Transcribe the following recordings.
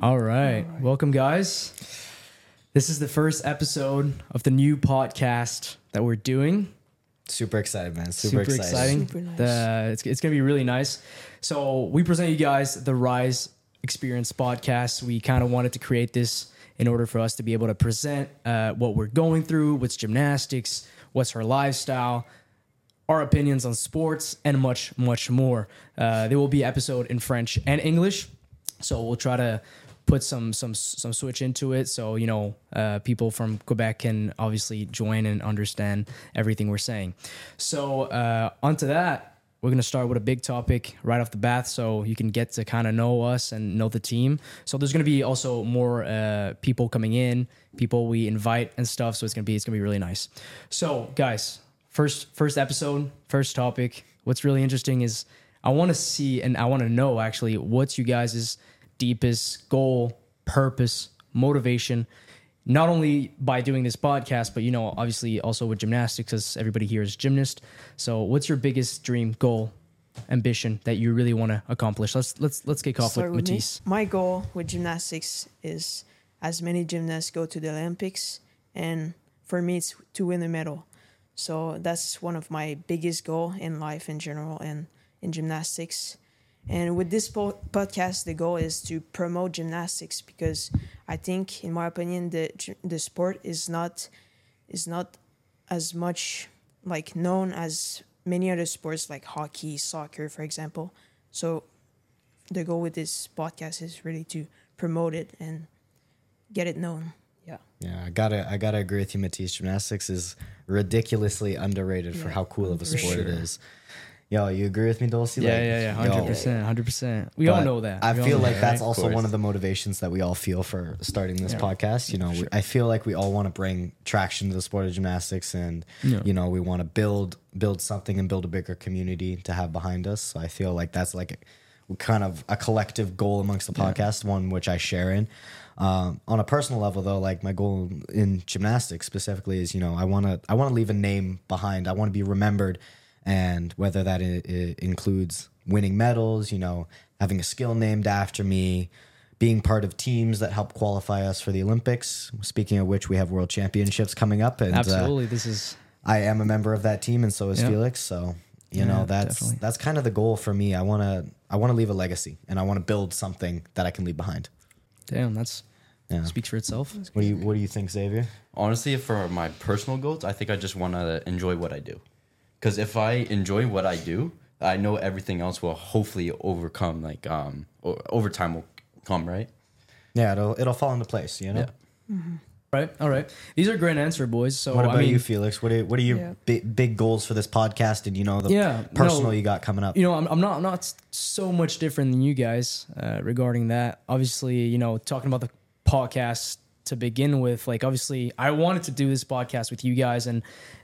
All right. Welcome, guys. This is the first episode of the new podcast that we're doing. Super excited, man. Super, Super, excited. exciting. Super nice. The, it's, it's going to be really nice. So, we present you guys the Rise Experience podcast. We kind of wanted to create this in order for us to be able to present uh, what we're going through, what's gymnastics, what's her lifestyle, our opinions on sports, and much, much more. Uh, there will be episode in French and English, so we'll try to put some some some switch into it, so you know uh, people from Quebec can obviously join and understand everything we're saying. So uh, onto that. We're gonna start with a big topic right off the bat, so you can get to kind of know us and know the team. So there's gonna be also more uh, people coming in, people we invite and stuff. So it's gonna be it's gonna be really nice. So guys, first first episode, first topic. What's really interesting is I want to see and I want to know actually what's you guys' deepest goal, purpose, motivation. Not only by doing this podcast, but you know, obviously also with gymnastics, because everybody here is gymnast. So, what's your biggest dream, goal, ambition that you really want to accomplish? Let's let's let's kick off Start with with. Matisse. My goal with gymnastics is as many gymnasts go to the Olympics, and for me, it's to win a medal. So that's one of my biggest goal in life in general and in gymnastics. And with this po- podcast, the goal is to promote gymnastics because I think, in my opinion, the the sport is not is not as much like known as many other sports like hockey, soccer, for example. So the goal with this podcast is really to promote it and get it known. Yeah. Yeah, I gotta, I gotta agree with you. Matisse gymnastics is ridiculously underrated for how cool of a sport it sure. is. Yo, you agree with me, Dolci? Yeah, Like, yeah, yeah, hundred percent, hundred percent. We all know that. I We feel like that, that's right? also one of the motivations that we all feel for starting this Yeah. podcast. You know, we, I feel like we all want to bring traction to the sport of gymnastics, and Yeah. you know, we want to build build something and build a bigger community to have behind us. So I feel like that's like a, kind of a collective goal amongst the podcast, one which I share in. Um, on a personal level, though, like my goal in gymnastics specifically is, you know, I want to I want to leave a name behind. I want to be remembered, and whether that i- i- includes winning medals, you know, having a skill named after me, being part of teams that help qualify us for the Olympics. Speaking of which, we have World Championships coming up, and uh, Absolutely, this is I am a member of that team, and so is Yeah. Felix. So you Yeah, know that's definitely. that's kind of the goal for me. I want to I want to leave a legacy, and I want to build something that I can leave behind. damn. That's Yeah. speaks for itself. What do you What do you think, Xavier? Honestly, for my personal goals, I think I just want to enjoy what I do. Because if I enjoy what I do, I know everything else will hopefully overcome. Like um, o- over time will come, right? Yeah, it'll it'll fall into place. You know. Yeah. Right. All right. These are great answer, boys. So What about I mean, you, Felix? What are what are your Yeah. big, big goals for this podcast, and you know the Yeah, personal no. you got coming up? you know, I'm, I'm not I'm not so much different than you guys uh, regarding that. Obviously, you know, talking about the podcast to begin with, like obviously, I wanted to do this podcast with you guys, and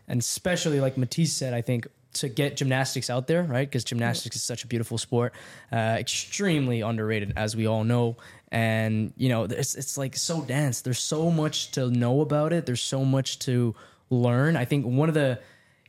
and especially like Matisse said, I think to get gymnastics out there, right? Because gymnastics is such a beautiful sport, uh, extremely underrated, as we all know. And you know, it's it's like so dense. There's so much to know about it. There's so much to learn. I think one of the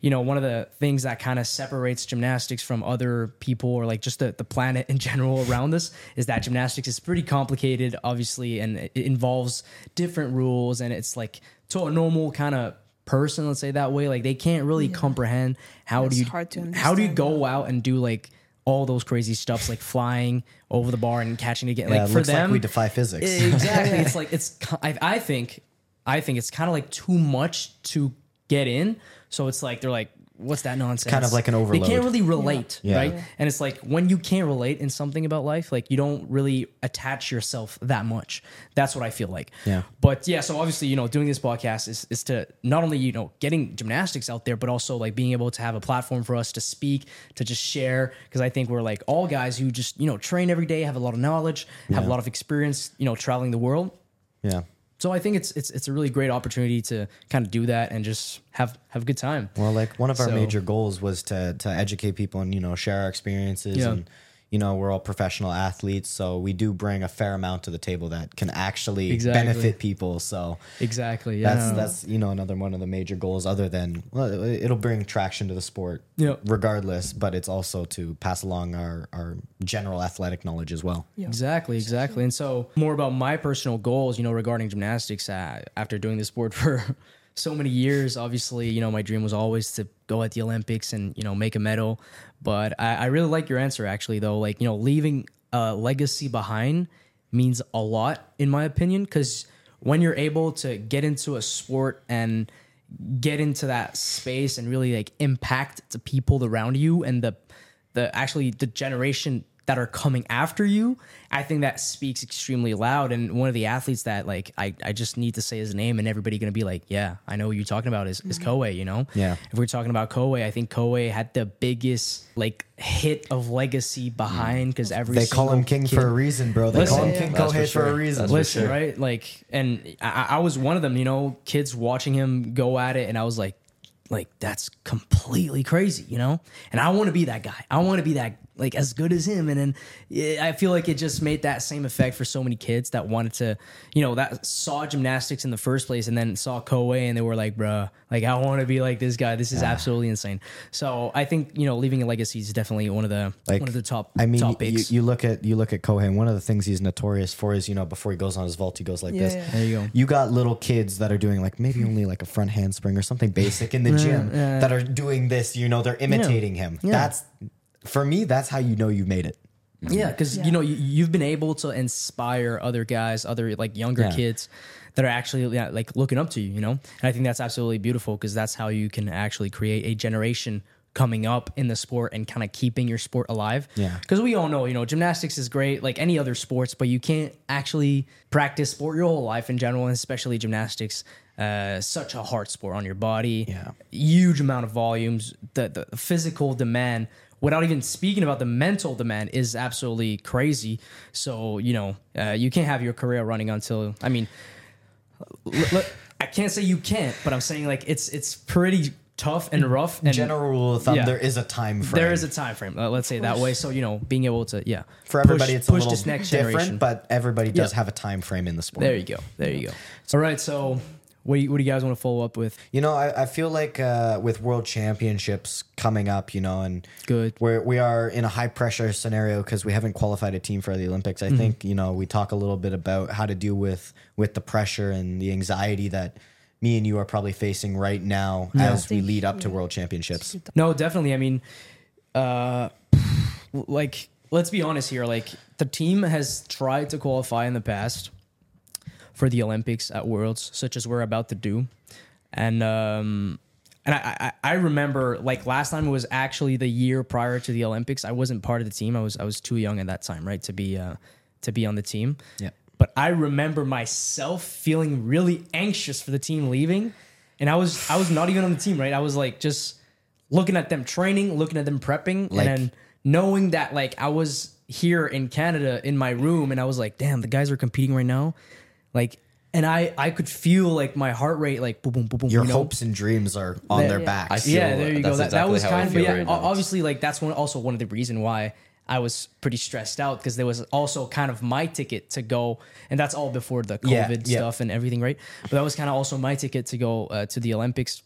you know, one of the things that kind of separates gymnastics from other people or like just the, the planet in general around us is that gymnastics is pretty complicated, obviously, and it involves different rules. And it's like to a normal kind of person, let's say that way, like they can't really comprehend how It's do you hard to how do you understand, go out and do like all those crazy stuffs like flying over the bar and catching again. yeah, like it for looks them, like we defy physics. Exactly. it's like it's. ki- I, I think, I think it's kind of like too much to get in. So it's like they're like, what's that nonsense? kind of like an overload. They can't really relate, Yeah. right? Yeah. And it's like when you can't relate in something about life, like you don't really attach yourself that much. That's what I feel like. Yeah. But yeah, so obviously, you know, doing this podcast is is to not only you know getting gymnastics out there, but also like being able to have a platform for us to speak, to just share. Because I think we're like all guys who just you know train every day, have a lot of knowledge, have a lot of experience, you know, traveling the world. yeah. So I think it's it's it's a really great opportunity to kind of do that and just have have a good time. Well, like one of our So- major goals was to to educate people and you know share our experiences Yeah. and you know, we're all professional athletes, so we do bring a fair amount to the table that can actually Exactly. benefit people. So Exactly. Yeah. that's that's you know another one of the major goals. Other than well, it'll bring traction to the sport, Yeah. regardless. But it's also to pass along our our general athletic knowledge as well. Yeah. Exactly, exactly. And so, more about my personal goals, you know, regarding gymnastics. Uh, after doing the sport for so many years, obviously, you know, my dream was always to go at the Olympics and you know make a medal. But I, I really like your answer, actually, though. Like, you know, leaving a legacy behind means a lot, in my opinion, because when you're able to get into a sport and get into that space and really like impact the people around you and the the actually the generation that are coming after you, I think that speaks extremely loud. And one of the athletes that like I, I just need to say his name and everybody gonna be like, yeah, I know what you're talking about is, is mm-hmm. Kohei, you know? Yeah. If we're talking about Kohei, I think Kohei had the biggest like hit of legacy mm. behind because every They call him king kid- for a reason, bro. They Listen, call him yeah, King that's for Kohei for, a reason. That's listen, sure. right? Like, and I, I was one of them. You know, kids watching him go at it, and I was like, like that's completely crazy, you know. And I want to be that guy. I want to be that like as good as him. And then yeah, I feel like it just made that same effect for so many kids that wanted to, you know, that saw gymnastics in the first place, and then saw Kohei, and they were like, bruh, like I want to be like this guy. This is absolutely insane. So I think you know, leaving a legacy is definitely one of the Like, one of the top I mean, top you, you look at you look at Kohei. and One of the things he's notorious for is you know before he goes on his vault, he goes like Yeah, this. yeah. there you go. You got little kids that are doing like maybe only like a front handspring or something basic in the gym yeah. that are doing this. You know, they're imitating him. Yeah. That's for me. That's how you know you made it. Yeah, because Yeah. you know you, you've been able to inspire other guys, other like younger Yeah. kids that are actually yeah, like looking up to you. You know, and I think that's absolutely beautiful because that's how you can actually create a generation coming up in the sport and kind of keeping your sport alive. Yeah. because we all know you know gymnastics is great like any other sports, but you can't actually practice sport your whole life in general, and especially gymnastics. Uh, such a hard sport on your body. Yeah. huge amount of volumes. The the physical demand without even speaking about the mental demand is absolutely crazy. So you know, uh, you can't have your career running until I mean, l- l- I can't say you can't, but I'm saying like it's it's pretty tough and rough. And General rule of thumb: Yeah. there is a time frame. there is a time frame. Uh, let's say that way. So you know, being able to yeah for everybody. push, it's a push little this next different, generation. but everybody does Yeah. have a time frame in the sport. there you go. There you go. All right. So what do you, what do you guys want to follow up with? You know, I, I feel like uh, with world championships coming up, you know, and Good. we're we are in a high pressure scenario because we haven't qualified a team for the Olympics. Mm-hmm. I think you know we talk a little bit about how to deal with with the pressure and the anxiety that me and you are probably facing right now as we lead up to world championships. No, definitely. I mean, uh, like let's be honest here. Like the team has tried to qualify in the past for the Olympics at Worlds, such as we're about to do, and um, and I, I I remember like last time was actually the year prior to the Olympics. I wasn't part of the team. I was I was too young at that time, right, to be uh to be on the team. Yeah. But I remember myself feeling really anxious for the team leaving, and I was I was not even on the team, right? I was like just looking at them training, looking at them prepping, Like- and then knowing that like I was here in Canada in my room, and I was like, damn, the guys are competing right now, like, and I I could feel like my heart rate like boom boom boom boom. Your you know? hopes and dreams are on That- their Yeah. backs. I feel- yeah, there you go. that's That, that was kind of, but yeah, right obviously, like that's one also one of the reason why I was pretty stressed out because there was also kind of my ticket to go, and that's all before the COVID Yeah, yeah. stuff and everything, right? But that was kind of also my ticket to go uh, to the Olympics.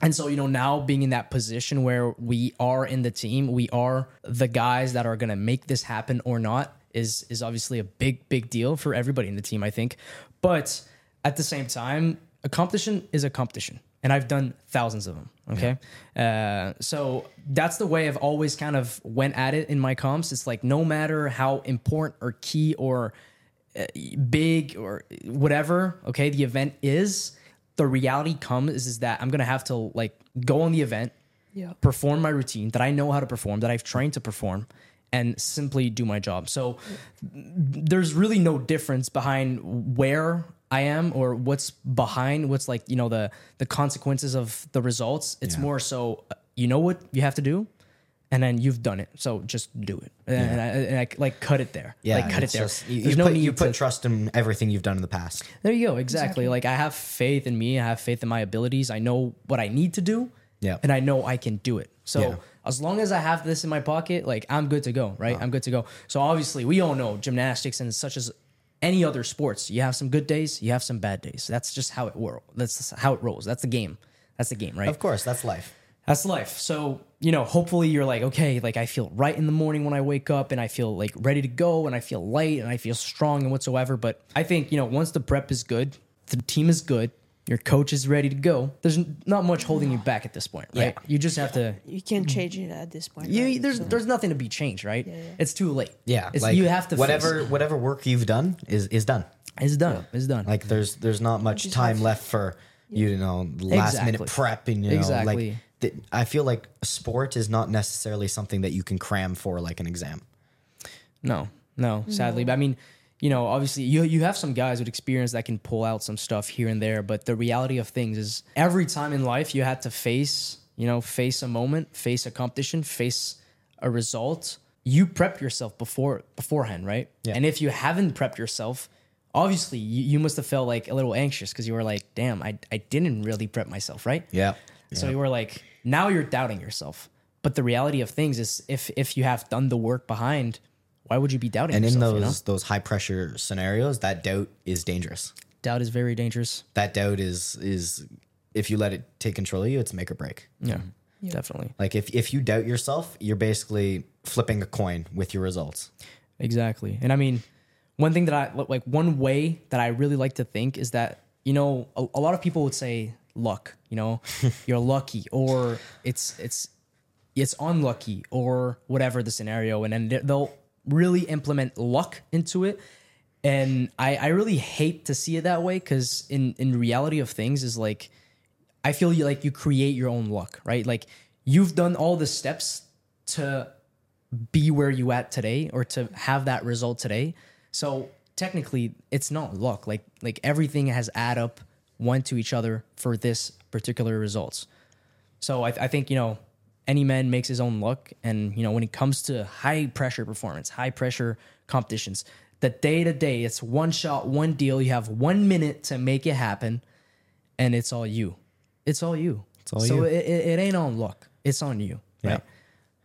And so, you know, now being in that position where we are in the team, we are the guys that are going to make this happen or not is is obviously a big big deal for everybody in the team, I think. But at the same time, a competition is a competition, and I've done thousands of them. Okay, uh, so that's the way I've always kind of went at it in my comps. It's like no matter how important or key or uh, big or whatever, okay, the event is. The reality comes is, is that I'm gonna have to like go on the event, Yeah. perform my routine that I know how to perform, that I've trained to perform, and simply do my job. So there's really no difference behind where I am or what's behind what's like, you know, the the consequences of the results. It's Yeah. more so you know what you have to do and then you've done it. So just do it. And, and, I, and I like cut it there. Yeah, like cut it there. just- you, you no put, need you put to trust in everything you've done in the past. there you go. Exactly. Like I have faith in me. I have faith in my abilities. I know what I need to do. Yeah. And I know I can do it. So Yeah. As long as I have this in my pocket, like I'm good to go, right? Uh-huh. I'm good to go. So obviously, we all know gymnastics and such as any other sports, you have some good days, you have some bad days. That's just how it works. That's how it rolls. That's the game. That's the game, right? Of course, that's life. That's life. So, you know, hopefully you're like, okay, like I feel right in the morning when I wake up and I feel like ready to go and I feel light and I feel strong and whatsoever. But I think, you know, once the prep is good, the team is good, your coach is ready to go, there's not much holding you back at this point, right? You just have to. You can't change it at this point. You, right? there's So- there's nothing to be changed, right? yeah. It's too late. Yeah, it's, like you have to whatever Face. whatever work you've done is is done. It's done. It's done. Like there's there's not much time have- left for you know last minute Exactly. prep and you know Exactly. like th- I feel like sport is not necessarily something that you can cram for like an exam. No, no, sadly. But I mean, you know, obviously you you have some guys with experience that can pull out some stuff here and there, but the reality of things is every time in life you had to face, you know, face a moment, face a competition, face a result, you prep yourself before beforehand, right? Yeah. And if you haven't prepped yourself, obviously you, you must have felt like a little anxious because you were like, damn, I, I didn't really prep myself, right? Yeah. So you were like, now you're doubting yourself. But the reality of things is, if if you have done the work behind, why would you be doubting And in those you know? those high pressure scenarios, that doubt is dangerous. Doubt is very dangerous. That doubt is is if you let it take control of you, it's make or break. Yeah, mm-hmm. definitely, Like if if you doubt yourself, you're basically flipping a coin with your results. exactly. And I mean, one thing that I like, one way that I really like to think is that you know, a, a lot of people would say luck. You know, you're lucky, or it's it's it's unlucky, or whatever the scenario, and then they'll really implement luck into it. And I, I really hate to see it that way because in in reality of things is like I feel you like you create your own luck, right? Like you've done all the steps to be where you at today or to have that result today. So technically it's not luck. Like like everything has add up one to each other for this particular results. So I, I think, you know, any man makes his own luck. And, you know, when it comes to high pressure performance, high pressure competitions, the day to day, it's one shot, one deal. You have one minute to make it happen, and it's all you. It's all you. It's all so you. It, it, it ain't on luck. It's on you. Yeah. Right?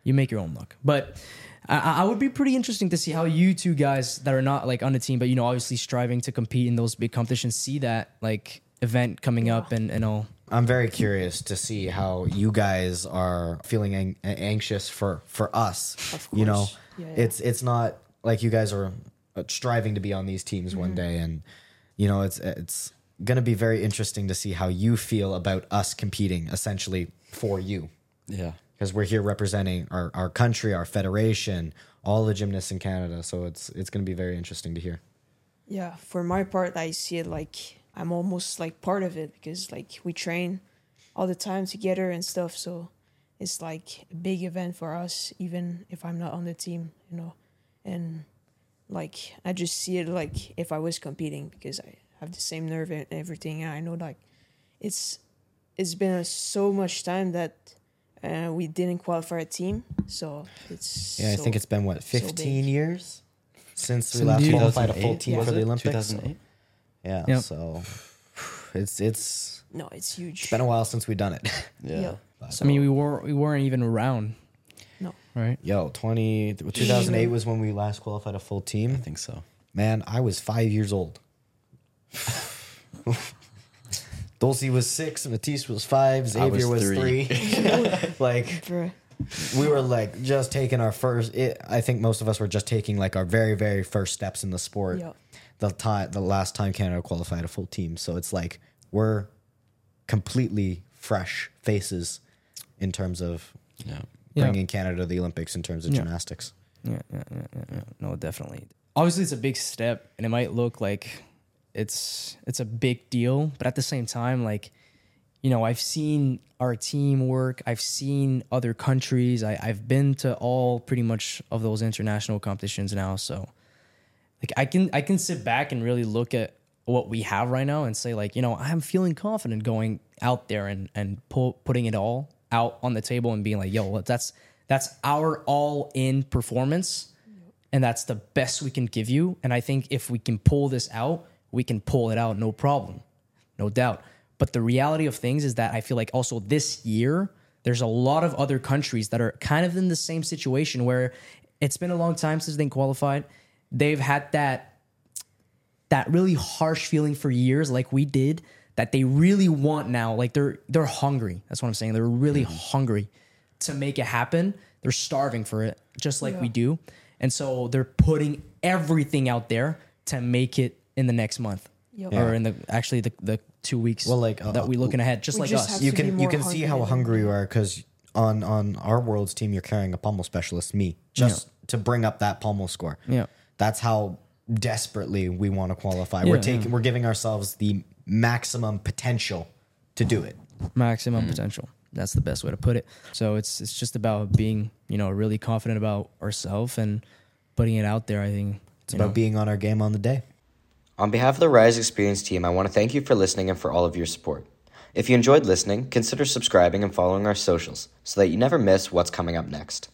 You make your own luck. But I, I would be pretty interesting to see how you two guys that are not like on the team, but you know, obviously striving to compete in those big competitions, see that like event coming up and, and all. I'm very curious to see how you guys are feeling ang- anxious for for us. Of You know, course. Yeah, yeah. it's it's not like you guys are uh, striving to be on these teams one day, and you know it's it's gonna be very interesting to see how you feel about us competing essentially for you Yeah. because we're here representing our, our country, our federation, all the gymnasts in Canada. So it's it's gonna be very interesting to hear. Yeah, for my part, I see it like I'm almost like part of it because like we train all the time together and stuff. So it's like a big event for us, even if I'm not on the team, you know. And like I just see it like if I was competing because I have the same nerve and everything. And I know like it's it's been a, so much time that uh, we didn't qualify a team. So it's Yeah, I think it's been what 15 big. years since we last qualified a full team was for the? Olympics. 2008. Yeah, Yep. so it's it's no, it's huge. It's been a while since we've done it. Yeah. I mean, we were we weren't even around, no. right? Yo, 20 2008 was when we last qualified a full team. I think so. Man, I was 5 years old. Dolci was 6, Matisse was 5, Xavier was, was 3. three. like Bruh. We were like just taking our first it, i think most of us were just taking like our very very first steps in the sport Yeah. the time the last time canada qualified a full team so it's like we're completely fresh faces in terms of Yeah. Yeah. bringing canada to the olympics in terms of Yeah. gymnastics Yeah, yeah, yeah, yeah, yeah. No, definitely. Obviously, it's a big step, and it might look like it's it's a big deal, but at the same time, like you know, I've seen our team work. I've seen other countries. I, I've been to all pretty much of those international competitions now. So, like, I can I can sit back and really look at what we have right now and say, like, you know, I'm feeling confident going out there and and pull, putting it all out on the table and being like, yo, that's that's our all in performance, and that's the best we can give you. And I think if we can pull this out, we can pull it out, no problem no doubt. But the reality of things is that I feel like also this year there's a lot of other countries that are kind of in the same situation where it's been a long time since they qualified. They've had that that really harsh feeling for years, like we did, that they really want now. Like they're they're hungry. That's what I'm saying. They're really mm-hmm. hungry to make it happen. They're starving for it, just like we do. And so they're putting everything out there to make it in the next month. Yep. Or in the actually the, the two weeks Well, like, uh, that we looking ahead, just we like just us. you can you can see how hungry you are because on on our world's team you're carrying a pommel specialist, me, just to bring up that pommel score. Yeah. that's how desperately we want to qualify. Yeah, we're taking we're giving ourselves the maximum potential to do it. maximum Mm. potential. That's the best way to put it. So it's it's just about being you know really confident about ourselves and putting it out there. I think It's about being on our game on the day. On behalf of the Rise Experience team, I want to thank you for listening and for all of your support. If you enjoyed listening, consider subscribing and following our socials so that you never miss what's coming up next.